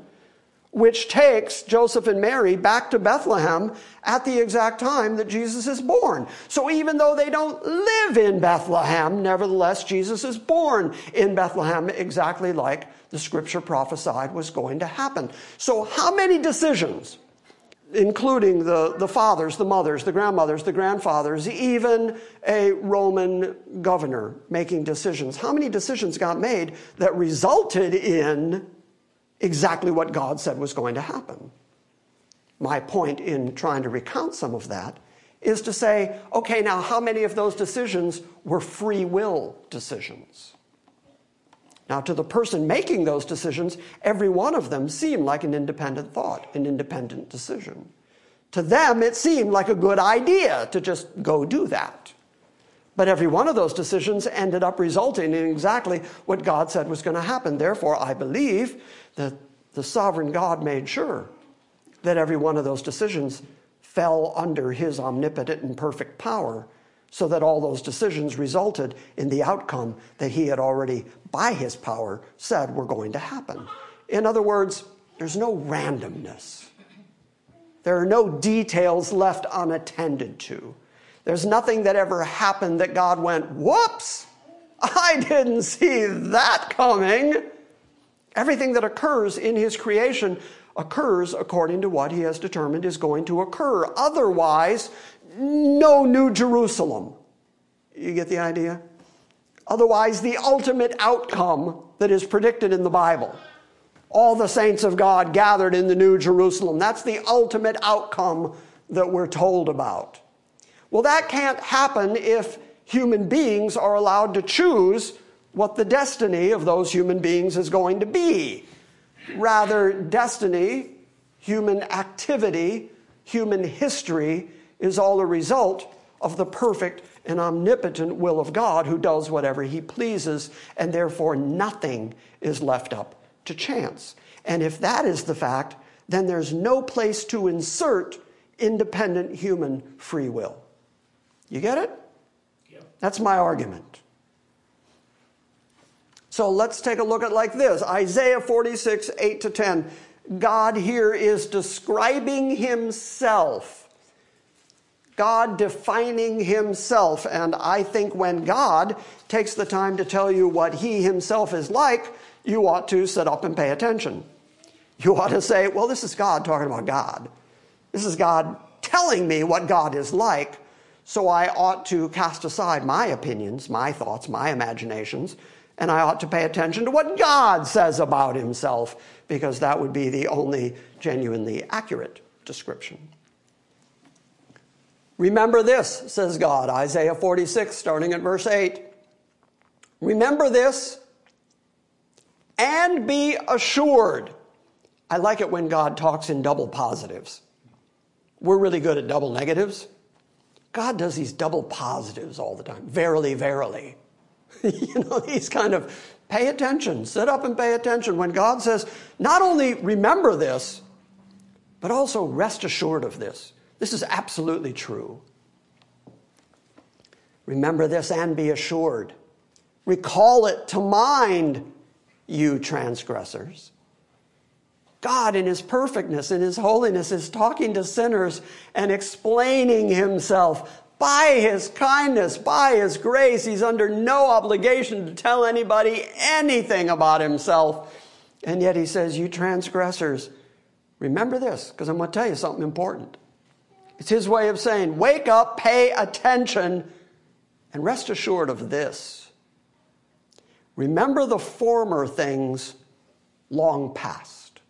which takes Joseph and Mary back to Bethlehem at the exact time that Jesus is born. So even though they don't live in Bethlehem, nevertheless, Jesus is born in Bethlehem exactly like the scripture prophesied was going to happen. So, how many decisions, including the, the fathers, the mothers, the grandmothers, the grandfathers, even a Roman governor making decisions, how many decisions got made that resulted in exactly what God said was going to happen. My point in trying to recount some of that is to say, okay, now how many of those decisions were free will decisions? Now, to the person making those decisions, every one of them seemed like an independent thought, an independent decision. To them, it seemed like a good idea to just go do that. But every one of those decisions ended up resulting in exactly what God said was going to happen. Therefore, I believe that the sovereign God made sure that every one of those decisions fell under his omnipotent and perfect power so that all those decisions resulted in the outcome that he had already, by his power, said were going to happen. In other words, there's no randomness. There are no details left unattended to. There's nothing that ever happened that God went, whoops, I didn't see that coming. Everything that occurs in his creation occurs according to what he has determined is going to occur. Otherwise, no New Jerusalem. You get the idea? Otherwise, the ultimate outcome that is predicted in the Bible. All the saints of God gathered in the New Jerusalem. That's the ultimate outcome that we're told about. Well, that can't happen if human beings are allowed to choose what the destiny of those human beings is going to be. Rather, destiny, human activity, human history is all a result of the perfect and omnipotent will of God who does whatever he pleases, and therefore nothing is left up to chance. And if that is the fact, then there's no place to insert independent human free will. You get it? Yep. That's my argument. So let's take a look at like this Isaiah 46, 8 to 10. God here is describing himself. God defining himself. And I think when God takes the time to tell you what he himself is like, you ought to sit up and pay attention. You ought to say, well, this is God talking about God. This is God telling me what God is like. So I ought to cast aside my opinions, my thoughts, my imaginations, and I ought to pay attention to what God says about himself, because that would be the only genuinely accurate description. Remember this, says God, Isaiah 46, starting at verse 8. Remember this and be assured. I like it when God talks in double positives. We're really good at double negatives. God does these double positives all the time. Verily, verily. you know, he's kind of pay attention, sit up and pay attention. When God says, not only remember this, but also rest assured of this. This is absolutely true. Remember this and be assured. Recall it to mind, you transgressors. God, in His perfectness, in His holiness, is talking to sinners and explaining Himself by His kindness, by His grace. He's under no obligation to tell anybody anything about Himself. And yet He says, You transgressors, remember this, because I'm going to tell you something important. It's His way of saying, Wake up, pay attention, and rest assured of this. Remember the former things long past.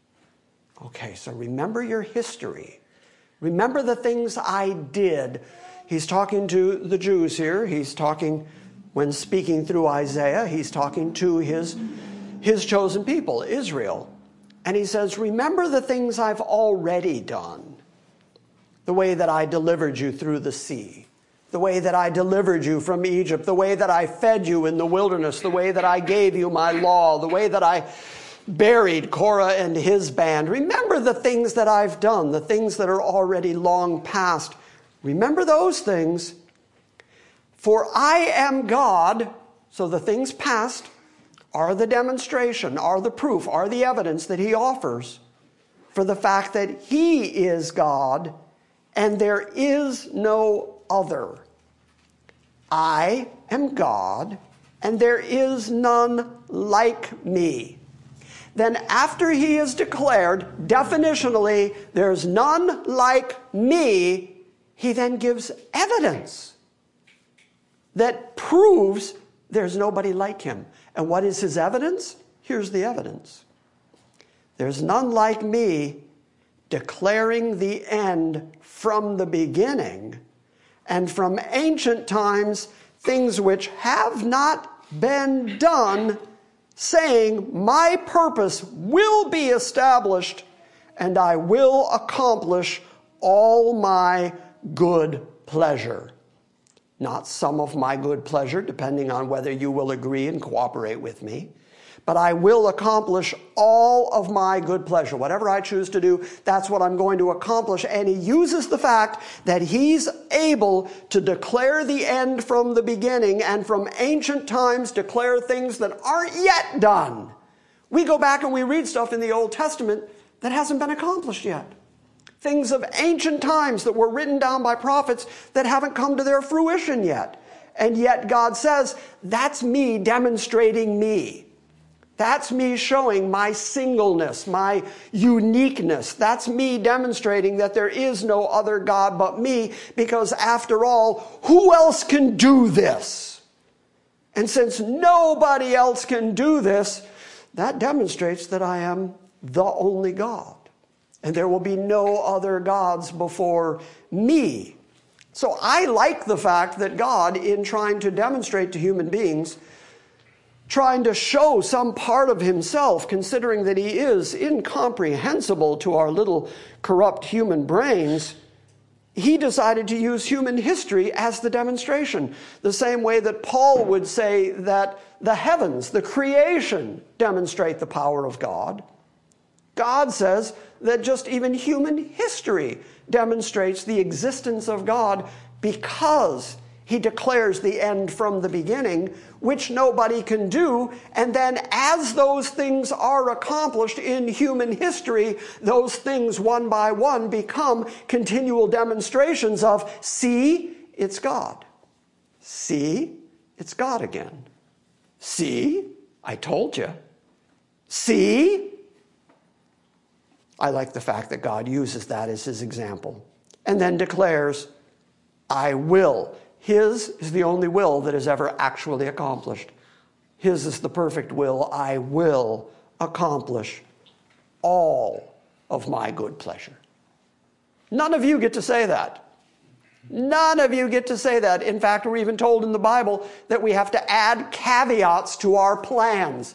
Okay, so remember your history. Remember the things I did. He's talking to the Jews here. He's talking, when speaking through Isaiah, he's talking to his, his chosen people, Israel. And he says, Remember the things I've already done. The way that I delivered you through the sea, the way that I delivered you from Egypt, the way that I fed you in the wilderness, the way that I gave you my law, the way that I buried Korah and his band. Remember the things that I've done, the things that are already long past. Remember those things. For I am God, so the things past are the demonstration, are the proof, are the evidence that he offers for the fact that he is God and there is no other. I am God and there is none like me. Then, after he is declared definitionally, there's none like me, he then gives evidence that proves there's nobody like him. And what is his evidence? Here's the evidence there's none like me, declaring the end from the beginning, and from ancient times, things which have not been done, saying, My purpose will be established, and I will accomplish all my good pleasure. Not some of my good pleasure, depending on whether you will agree and cooperate with me but I will accomplish all of my good pleasure. Whatever I choose to do, that's what I'm going to accomplish. And he uses the fact that he's able to declare the end from the beginning and from ancient times declare things that aren't yet done. We go back and we read stuff in the Old Testament that hasn't been accomplished yet. Things of ancient times that were written down by prophets that haven't come to their fruition yet. And yet God says, that's me demonstrating me. That's me showing my singleness, my uniqueness. That's me demonstrating that there is no other God but me, because after all, who else can do this? And since nobody else can do this, that demonstrates that I am the only God. And there will be no other gods before me. So I like the fact that God, in trying to demonstrate to human beings trying to show some part of himself, considering that he is incomprehensible to our little corrupt human brains, he decided to use human history as the demonstration. The same way that Paul would say that the heavens, the creation, demonstrate the power of God. God says that just even human history demonstrates the existence of God because he declares the end from the beginning, which nobody can do. And then, as those things are accomplished in human history, those things one by one become continual demonstrations of see, it's God. See, it's God again. See, I told you. See, I like the fact that God uses that as his example. And then declares, I will. His is the only will that is ever actually accomplished. His is the perfect will. I will accomplish all of my good pleasure. None of you get to say that. None of you get to say that. In fact, we're even told in the Bible that we have to add caveats to our plans.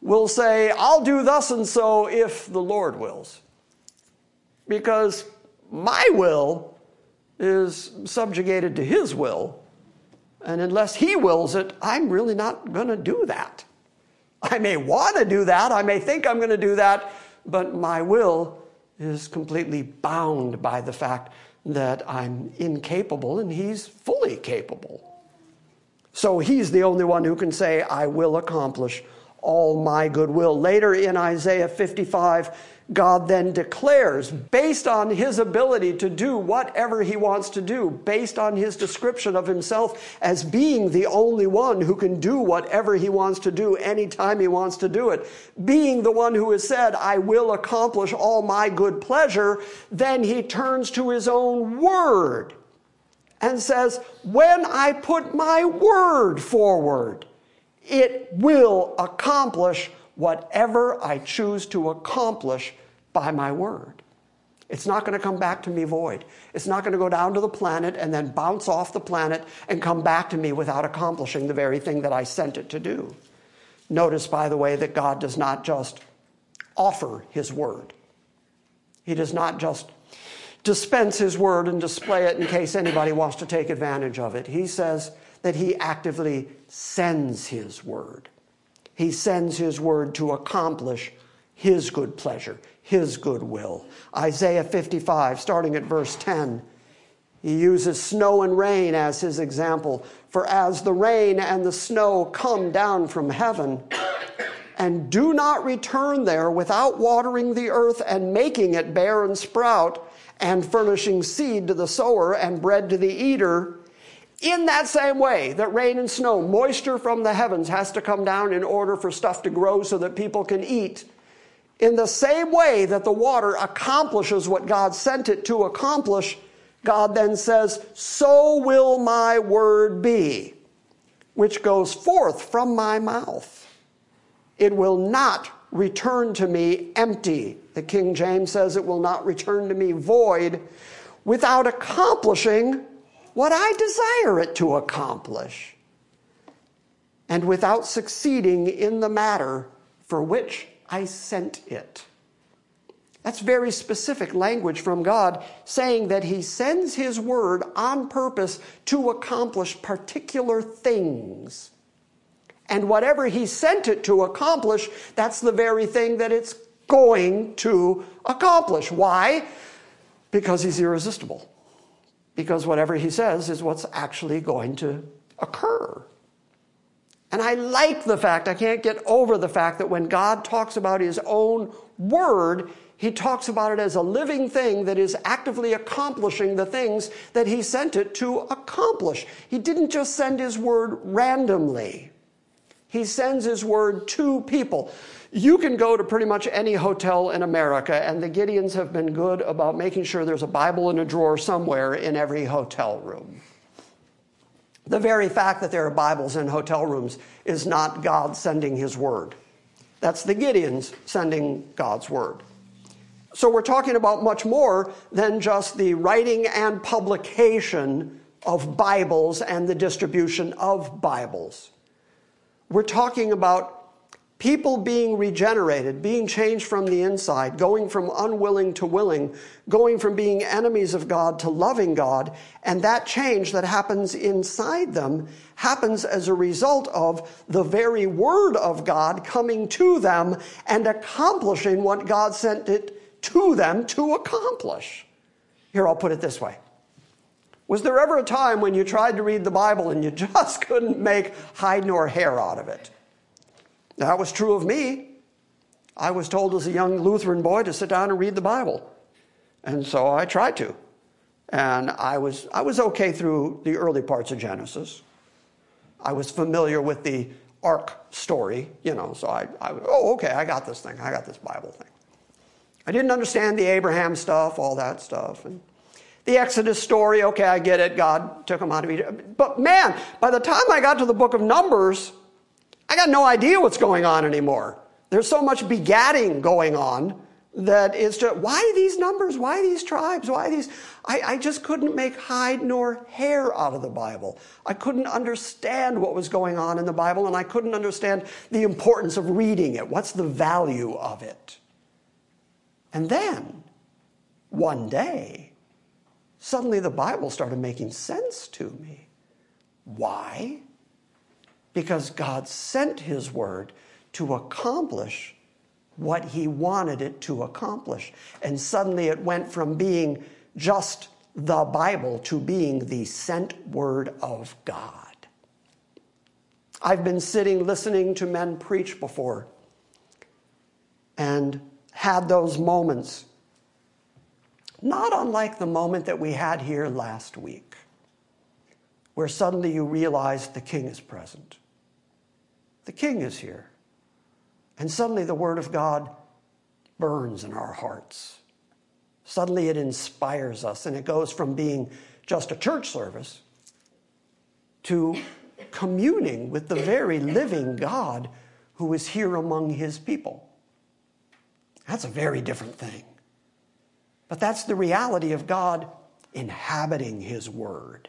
We'll say, I'll do thus and so if the Lord wills. Because my will is subjugated to His will. And unless He wills it, I'm really not going to do that. I may want to do that, I may think I'm going to do that, but my will is completely bound by the fact that I'm incapable and He's fully capable. So He's the only one who can say, I will accomplish all my goodwill. Later in Isaiah 55, God then declares, based on his ability to do whatever he wants to do, based on his description of himself as being the only one who can do whatever he wants to do anytime he wants to do it, being the one who has said, I will accomplish all my good pleasure, then he turns to his own word and says, When I put my word forward, it will accomplish whatever I choose to accomplish by my word. It's not going to come back to me void. It's not going to go down to the planet and then bounce off the planet and come back to me without accomplishing the very thing that I sent it to do. Notice, by the way, that God does not just offer his word, he does not just dispense his word and display it in case anybody wants to take advantage of it. He says that he actively sends his word. He sends his word to accomplish his good pleasure, his good will. Isaiah 55, starting at verse 10, he uses snow and rain as his example. For as the rain and the snow come down from heaven, and do not return there without watering the earth and making it bear and sprout, and furnishing seed to the sower and bread to the eater, in that same way that rain and snow, moisture from the heavens has to come down in order for stuff to grow so that people can eat. In the same way that the water accomplishes what God sent it to accomplish, God then says, So will my word be, which goes forth from my mouth. It will not return to me empty. The King James says it will not return to me void without accomplishing what I desire it to accomplish and without succeeding in the matter for which I sent it. That's very specific language from God saying that He sends His word on purpose to accomplish particular things. And whatever He sent it to accomplish, that's the very thing that it's going to accomplish. Why? Because He's irresistible. Because whatever He says is what's actually going to occur. And I like the fact, I can't get over the fact that when God talks about His own word, he talks about it as a living thing that is actively accomplishing the things that he sent it to accomplish. He didn't just send his word randomly. He sends his word to people. You can go to pretty much any hotel in America, and the Gideons have been good about making sure there's a Bible in a drawer somewhere in every hotel room. The very fact that there are Bibles in hotel rooms is not God sending his word. That's the Gideons sending God's word. So we're talking about much more than just the writing and publication of Bibles and the distribution of Bibles. We're talking about people being regenerated, being changed from the inside, going from unwilling to willing, going from being enemies of God to loving God. And that change that happens inside them happens as a result of the very word of God coming to them and accomplishing what God sent it to them to accomplish. Here, I'll put it this way. Was there ever a time when you tried to read the Bible and you just couldn't make hide nor hair out of it? That was true of me. I was told as a young Lutheran boy to sit down and read the Bible. And so I tried to. And I was, I was okay through the early parts of Genesis. I was familiar with the ark story, you know, so I, I oh, okay, I got this thing. I got this Bible thing. I didn't understand the Abraham stuff, all that stuff. And the Exodus story, okay, I get it. God took them out of Egypt. But man, by the time I got to the book of Numbers, I got no idea what's going on anymore. There's so much begatting going on that it's just, why these numbers? Why these tribes? Why these? I, I just couldn't make hide nor hair out of the Bible. I couldn't understand what was going on in the Bible, and I couldn't understand the importance of reading it. What's the value of it? And then, one day, Suddenly the Bible started making sense to me. Why? Because God sent His Word to accomplish what He wanted it to accomplish. And suddenly it went from being just the Bible to being the sent Word of God. I've been sitting listening to men preach before and had those moments not unlike the moment that we had here last week, where suddenly you realize the king is present. The king is here. And suddenly the word of God burns in our hearts. Suddenly it inspires us, and it goes from being just a church service to communing with the very living God who is here among his people. That's a very different thing. But that's the reality of God inhabiting His Word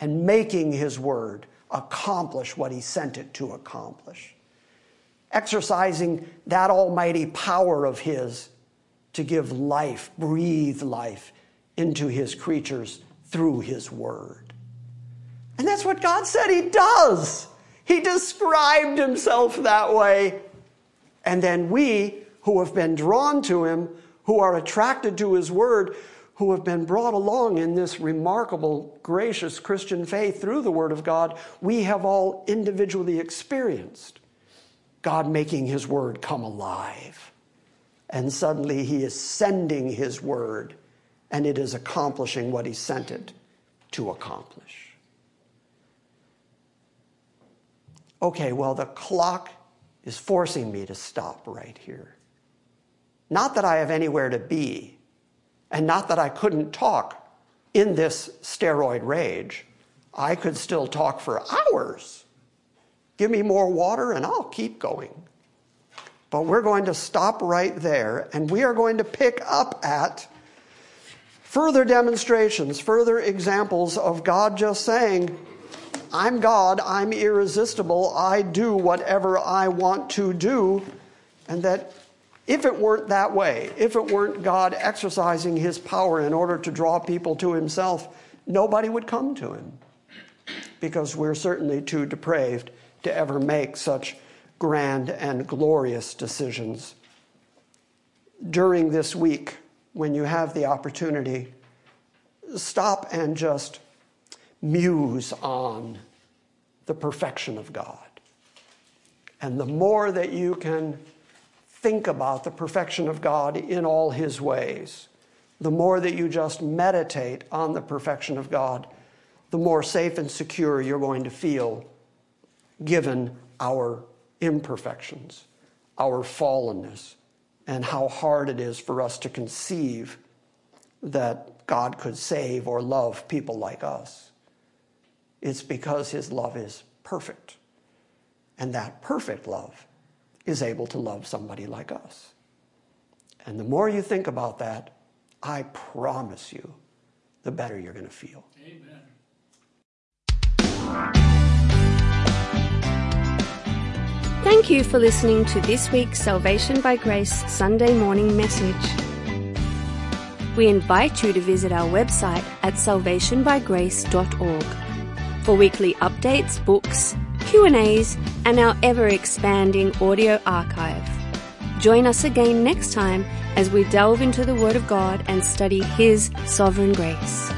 and making His Word accomplish what He sent it to accomplish. Exercising that almighty power of His to give life, breathe life into His creatures through His Word. And that's what God said He does. He described Himself that way. And then we who have been drawn to him, who are attracted to his word, who have been brought along in this remarkable, gracious Christian faith through the word of God, we have all individually experienced God making his word come alive. And suddenly he is sending his word, and it is accomplishing what he sent it to accomplish. Okay, well, the clock is forcing me to stop right here. Not that I have anywhere to be, and not that I couldn't talk in this steroid rage. I could still talk for hours. Give me more water and I'll keep going. But we're going to stop right there and we are going to pick up at further demonstrations, further examples of God just saying, I'm God, I'm irresistible, I do whatever I want to do, and that if it weren't that way, if it weren't God exercising his power in order to draw people to himself, nobody would come to him because we're certainly too depraved to ever make such grand and glorious decisions. During this week, when you have the opportunity, stop and just muse on the perfection of God. And the more that you can think about the perfection of God in all his ways, the more that you just meditate on the perfection of God, the more safe and secure you're going to feel given our imperfections, our fallenness, and how hard it is for us to conceive that God could save or love people like us. It's because his love is perfect. And that perfect love is able to love somebody like us. And the more you think about that, I promise you, the better you're going to feel. Amen. Thank you for listening to this week's Salvation by Grace Sunday morning message. We invite you to visit our website at salvationbygrace.org for weekly updates, books, Q&As, and our ever-expanding audio archive. Join us again next time as we delve into the Word of God and study His sovereign grace.